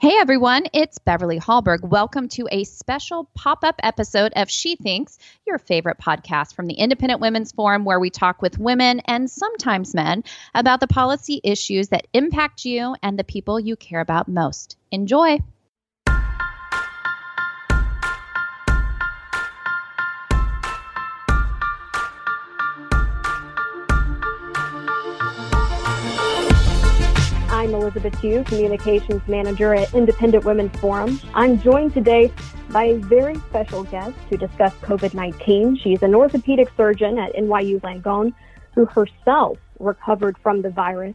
Hey everyone, it's Beverly Hallberg. Welcome to a special pop up episode of She Thinks, your favorite podcast from the Independent Women's Forum, where we talk with women and sometimes men about the policy issues that impact you and the people you care about most. Enjoy. Elizabeth Hugh, Communications Manager at Independent Women's Forum. I'm joined today by a very special guest to discuss COVID 19. She's an orthopedic surgeon at NYU Langone who herself recovered from the virus.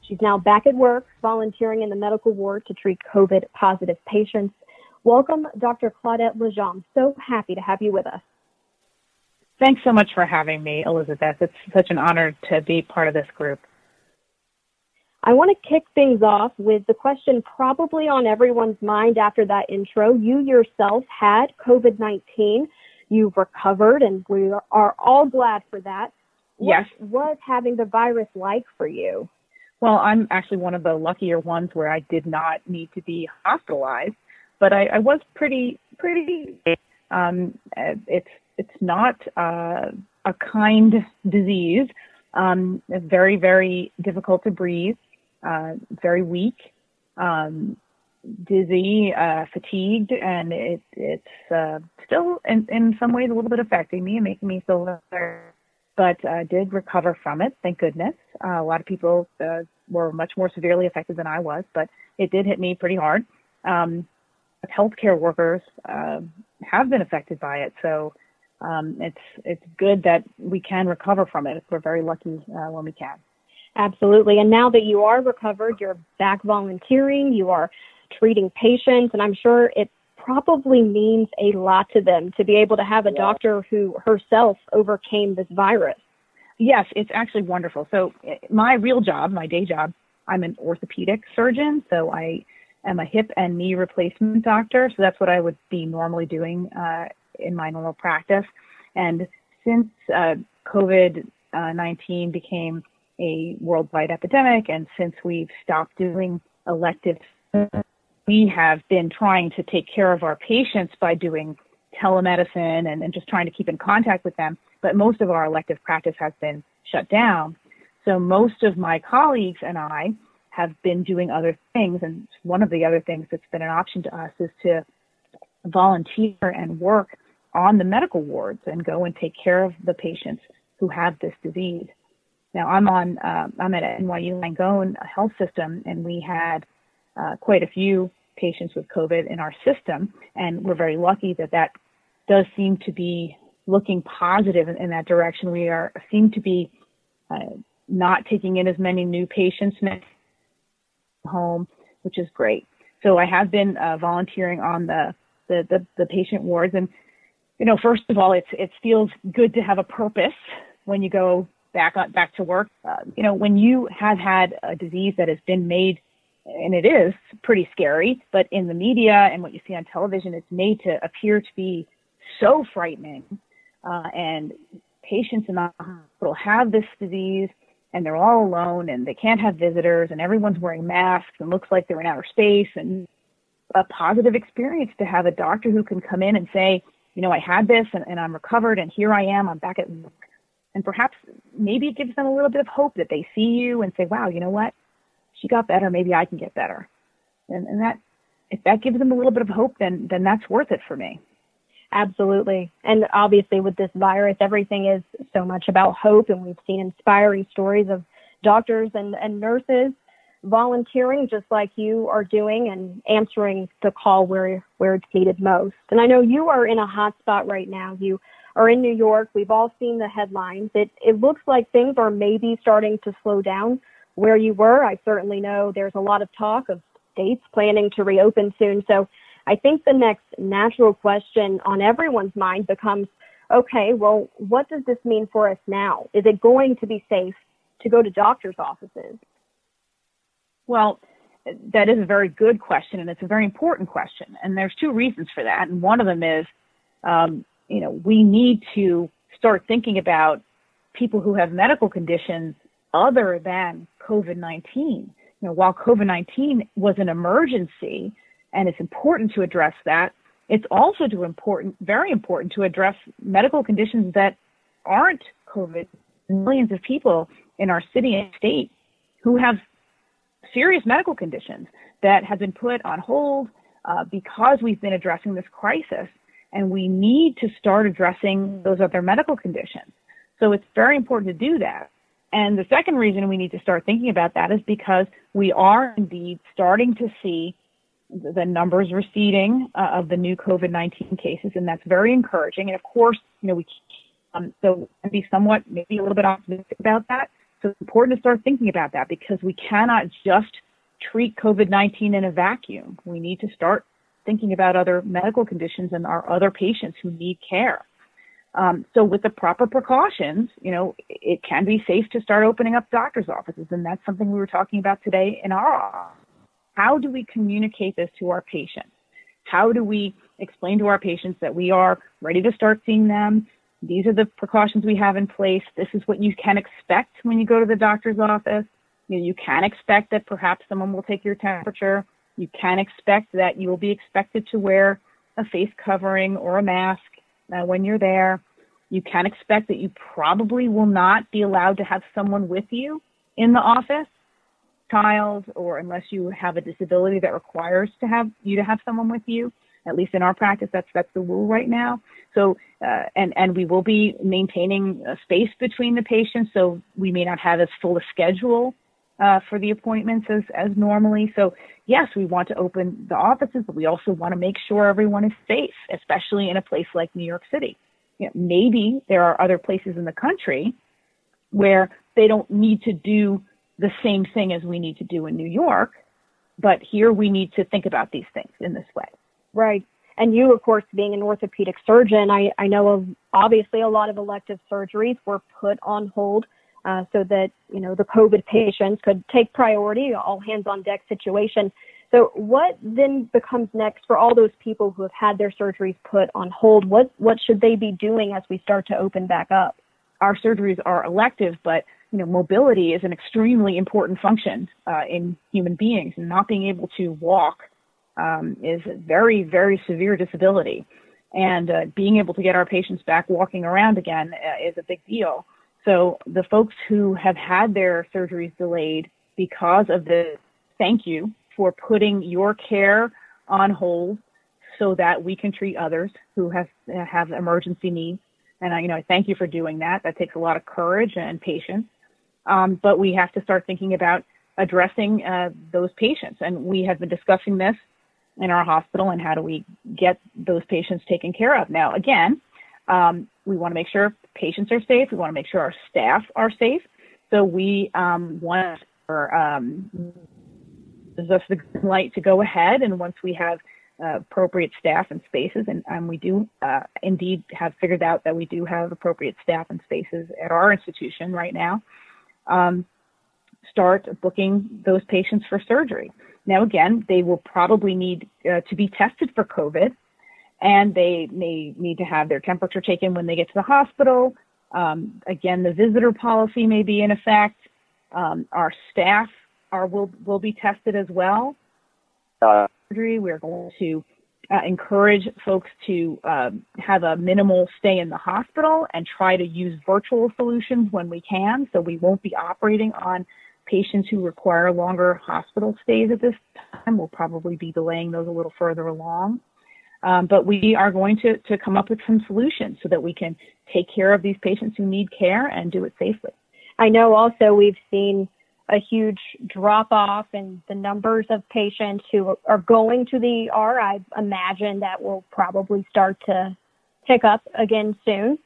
She's now back at work, volunteering in the medical ward to treat COVID positive patients. Welcome, Dr. Claudette Lajam. So happy to have you with us. Thanks so much for having me, Elizabeth. It's such an honor to be part of this group. I want to kick things off with the question probably on everyone's mind after that intro. You yourself had COVID 19. You've recovered, and we are all glad for that. Yes. Was having the virus like for you? Well, I'm actually one of the luckier ones where I did not need to be hospitalized, but I, I was pretty, pretty. Um, it's it's not uh, a kind disease. Um, very, very difficult to breathe uh, very weak, um, dizzy, uh, fatigued, and it, it's uh, still in, in some ways a little bit affecting me and making me feel better. But uh, did recover from it, thank goodness. Uh, a lot of people uh, were much more severely affected than I was, but it did hit me pretty hard. Um, healthcare workers uh, have been affected by it, so um, it's it's good that we can recover from it. We're very lucky uh, when we can. Absolutely. And now that you are recovered, you're back volunteering, you are treating patients, and I'm sure it probably means a lot to them to be able to have a yeah. doctor who herself overcame this virus. Yes, it's actually wonderful. So, my real job, my day job, I'm an orthopedic surgeon. So, I am a hip and knee replacement doctor. So, that's what I would be normally doing uh, in my normal practice. And since uh, COVID uh, 19 became a worldwide epidemic, and since we've stopped doing electives, we have been trying to take care of our patients by doing telemedicine and, and just trying to keep in contact with them. But most of our elective practice has been shut down. So most of my colleagues and I have been doing other things. And one of the other things that's been an option to us is to volunteer and work on the medical wards and go and take care of the patients who have this disease. Now I'm on, uh, I'm at NYU Langone Health System, and we had uh, quite a few patients with COVID in our system, and we're very lucky that that does seem to be looking positive in, in that direction. We are seem to be uh, not taking in as many new patients home, which is great. So I have been uh, volunteering on the, the, the the patient wards, and you know, first of all, it's it feels good to have a purpose when you go back back to work. Uh, you know, when you have had a disease that has been made, and it is pretty scary, but in the media and what you see on television, it's made to appear to be so frightening. Uh, and patients in the hospital have this disease and they're all alone and they can't have visitors and everyone's wearing masks and looks like they're in outer space and a positive experience to have a doctor who can come in and say, you know, I had this and, and I'm recovered and here I am, I'm back at work and perhaps maybe it gives them a little bit of hope that they see you and say, wow, you know what? She got better. Maybe I can get better. And, and that, if that gives them a little bit of hope, then, then that's worth it for me. Absolutely. And obviously with this virus, everything is so much about hope. And we've seen inspiring stories of doctors and, and nurses volunteering just like you are doing and answering the call where, where it's needed most. And I know you are in a hot spot right now. You are in New York. We've all seen the headlines. It, it looks like things are maybe starting to slow down where you were. I certainly know there's a lot of talk of states planning to reopen soon. So I think the next natural question on everyone's mind becomes, okay, well, what does this mean for us now? Is it going to be safe to go to doctor's offices? Well, that is a very good question, and it's a very important question. And there's two reasons for that. And one of them is um, you know, we need to start thinking about people who have medical conditions other than COVID 19. You know, while COVID 19 was an emergency and it's important to address that, it's also to important, very important to address medical conditions that aren't COVID. Millions of people in our city and state who have serious medical conditions that have been put on hold uh, because we've been addressing this crisis. And we need to start addressing those other medical conditions. So it's very important to do that. And the second reason we need to start thinking about that is because we are indeed starting to see the numbers receding uh, of the new COVID-19 cases, and that's very encouraging. And of course, you know, we um, so be somewhat maybe a little bit optimistic about that. So it's important to start thinking about that because we cannot just treat COVID-19 in a vacuum. We need to start thinking about other medical conditions and our other patients who need care. Um, so with the proper precautions, you know, it can be safe to start opening up doctor's offices, and that's something we were talking about today in our office. How do we communicate this to our patients? How do we explain to our patients that we are ready to start seeing them? These are the precautions we have in place. This is what you can expect when you go to the doctor's office. You, know, you can expect that perhaps someone will take your temperature. You can expect that you will be expected to wear a face covering or a mask uh, when you're there. You can expect that you probably will not be allowed to have someone with you in the office, child, or unless you have a disability that requires to have you to have someone with you. At least in our practice, that's that's the rule right now. So, uh, and and we will be maintaining a space between the patients, so we may not have as full a schedule uh, for the appointments as, as normally. So, yes, we want to open the offices, but we also want to make sure everyone is safe, especially in a place like New York City. You know, maybe there are other places in the country where they don't need to do the same thing as we need to do in New York, but here we need to think about these things in this way. Right. And you, of course, being an orthopedic surgeon, I, I know of obviously a lot of elective surgeries were put on hold uh, so that you know the COVID patients could take priority, all hands on deck situation. So what then becomes next for all those people who have had their surgeries put on hold? What what should they be doing as we start to open back up? Our surgeries are elective, but you know mobility is an extremely important function uh, in human beings, not being able to walk um, is a very very severe disability. And uh, being able to get our patients back walking around again uh, is a big deal. So the folks who have had their surgeries delayed because of the thank you for putting your care on hold so that we can treat others who have have emergency needs. And I, you know, I thank you for doing that. That takes a lot of courage and patience. Um, but we have to start thinking about addressing uh, those patients. And we have been discussing this in our hospital and how do we get those patients taken care of. Now, again, um, we want to make sure patients are safe. We want to make sure our staff are safe. So we um, want our um, gives us the light to go ahead, and once we have uh, appropriate staff and spaces, and, and we do uh, indeed have figured out that we do have appropriate staff and spaces at our institution right now. Um, start booking those patients for surgery. Now, again, they will probably need uh, to be tested for COVID and they may need to have their temperature taken when they get to the hospital. Um, again, the visitor policy may be in effect. Um, our staff are will will be tested as well. Uh, we're going to uh, encourage folks to uh, have a minimal stay in the hospital and try to use virtual solutions when we can. So we won't be operating on patients who require longer hospital stays at this time. We'll probably be delaying those a little further along. Um, but we are going to, to come up with some solutions so that we can take care of these patients who need care and do it safely. I know also we've seen a huge drop off in the numbers of patients who are going to the ER. I imagine that will probably start to pick up again soon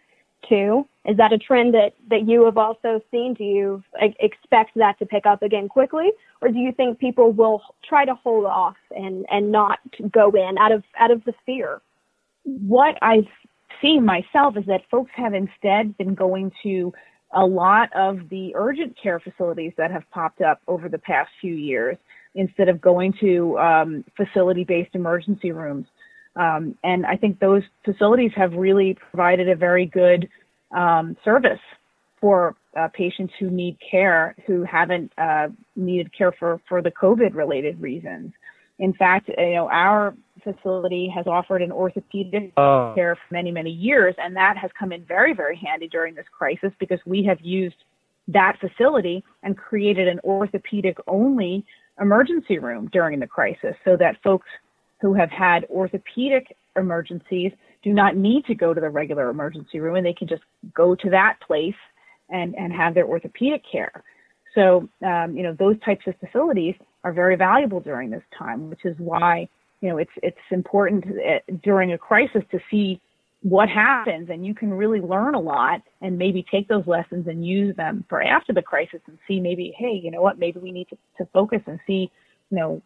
too. Is that a trend that, that you have also seen? Do you expect that to pick up again quickly, or do you think people will try to hold off and, and not go in out of out of the fear? What I've seen myself is that folks have instead been going to a lot of the urgent care facilities that have popped up over the past few years instead of going to um, facility-based emergency rooms. Um, and I think those facilities have really provided a very good um, service for uh, patients who need care who haven't uh, needed care for, for the COVID related reasons. In fact, you know, our facility has offered an orthopedic oh. care for many, many years, and that has come in very, very handy during this crisis because we have used that facility and created an orthopedic only emergency room during the crisis so that folks who have had orthopedic emergencies do not need to go to the regular emergency room and they can just go to that place and, and have their orthopedic care. So, um, you know, those types of facilities are very valuable during this time, which is why, you know, it's, it's important uh, during a crisis to see what happens and you can really learn a lot and maybe take those lessons and use them for after the crisis and see maybe, hey, you know what, maybe we need to, to focus and see, you know,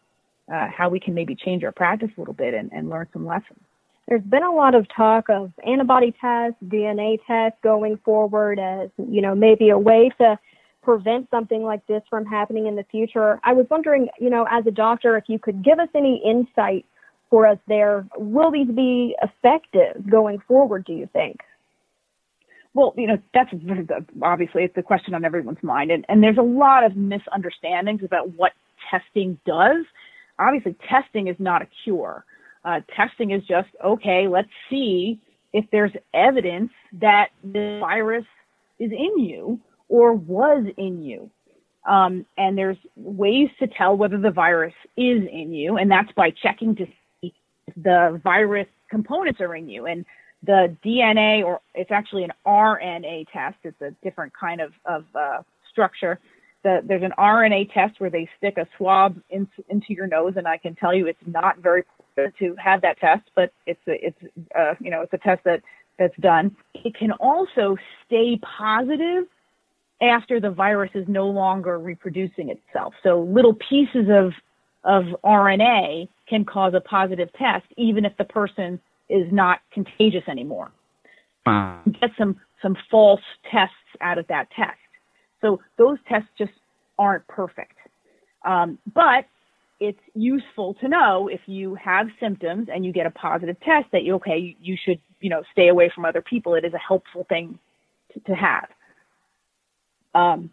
uh, how we can maybe change our practice a little bit and, and learn some lessons. There's been a lot of talk of antibody tests, DNA tests going forward as, you know, maybe a way to prevent something like this from happening in the future. I was wondering, you know, as a doctor, if you could give us any insight for us there. Will these be effective going forward, do you think? Well, you know, that's obviously it's the question on everyone's mind. And, and there's a lot of misunderstandings about what testing does. Obviously, testing is not a cure. Uh, testing is just, okay, let's see if there's evidence that the virus is in you or was in you. Um, and there's ways to tell whether the virus is in you, and that's by checking to see if the virus components are in you. And the DNA, or it's actually an RNA test, it's a different kind of, of uh, structure the, there's an RNA test where they stick a swab in, into your nose, and I can tell you it's not very to have that test, but it's a, it's uh, you know it's a test that that's done. It can also stay positive after the virus is no longer reproducing itself. So little pieces of of RNA can cause a positive test, even if the person is not contagious anymore. Uh. Get some some false tests out of that test. So those tests just aren't perfect. Um, but it's useful to know if you have symptoms and you get a positive test that you okay you should you know stay away from other people. It is a helpful thing to, to have. Um,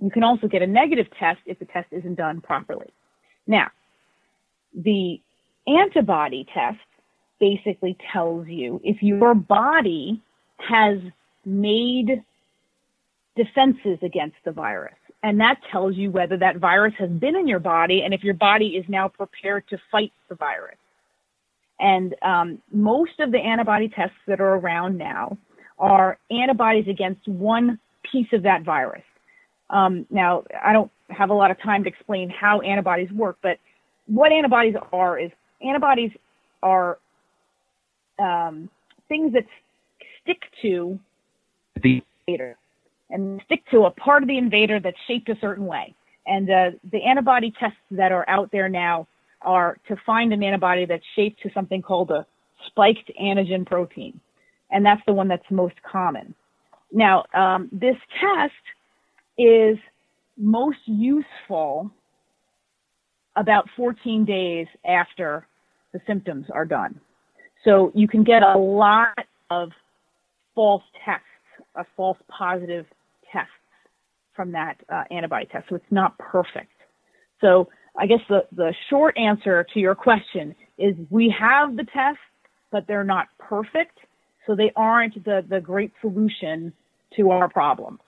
you can also get a negative test if the test isn't done properly. Now, the antibody test basically tells you if your body has made defenses against the virus. And that tells you whether that virus has been in your body and if your body is now prepared to fight the virus. And um, most of the antibody tests that are around now are antibodies against one piece of that virus. Um, now, I don't have a lot of time to explain how antibodies work, but what antibodies are is antibodies are um, things that stick to the and stick to a part of the invader that's shaped a certain way. And uh, the antibody tests that are out there now are to find an antibody that's shaped to something called a spiked antigen protein. And that's the one that's most common. Now, um, this test is most useful about 14 days after the symptoms are done. So you can get a lot of false tests, a false positive tests from that uh, antibody test. So it's not perfect. So I guess the, the short answer to your question is we have the tests, but they're not perfect. So they aren't the, the great solution to our problems.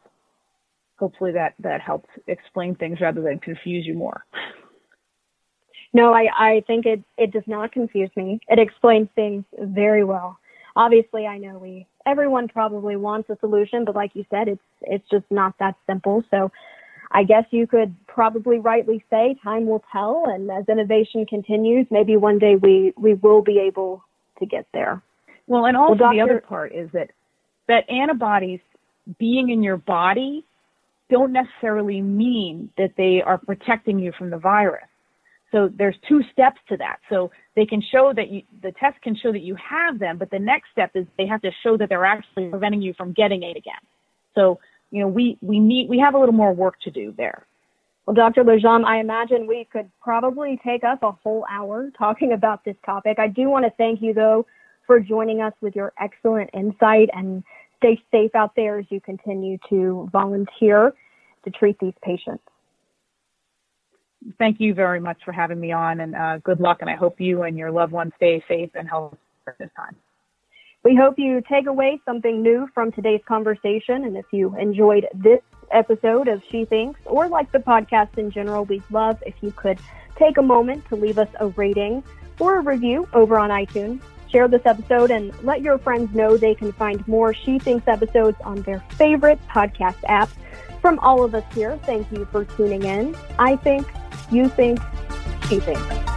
Hopefully that, that helps explain things rather than confuse you more. No, I, I think it, it does not confuse me. It explains things very well. Obviously, I know we everyone probably wants a solution, but like you said, it's it's just not that simple. So I guess you could probably rightly say time will tell and as innovation continues, maybe one day we, we will be able to get there. Well, and also well, Dr. the other part is that that antibodies being in your body don't necessarily mean that they are protecting you from the virus. So there's two steps to that. So they can show that you, the test can show that you have them, but the next step is they have to show that they're actually preventing you from getting it again. So, you know, we, we need, we have a little more work to do there. Well, Dr. Lajam, I imagine we could probably take up a whole hour talking about this topic. I do want to thank you though for joining us with your excellent insight and stay safe out there as you continue to volunteer to treat these patients. Thank you very much for having me on, and uh, good luck. And I hope you and your loved ones stay safe and healthy this time. We hope you take away something new from today's conversation. And if you enjoyed this episode of She Thinks or like the podcast in general, we'd love if you could take a moment to leave us a rating or a review over on iTunes. Share this episode and let your friends know they can find more She Thinks episodes on their favorite podcast app. From all of us here, thank you for tuning in. I think, you think, she thinks.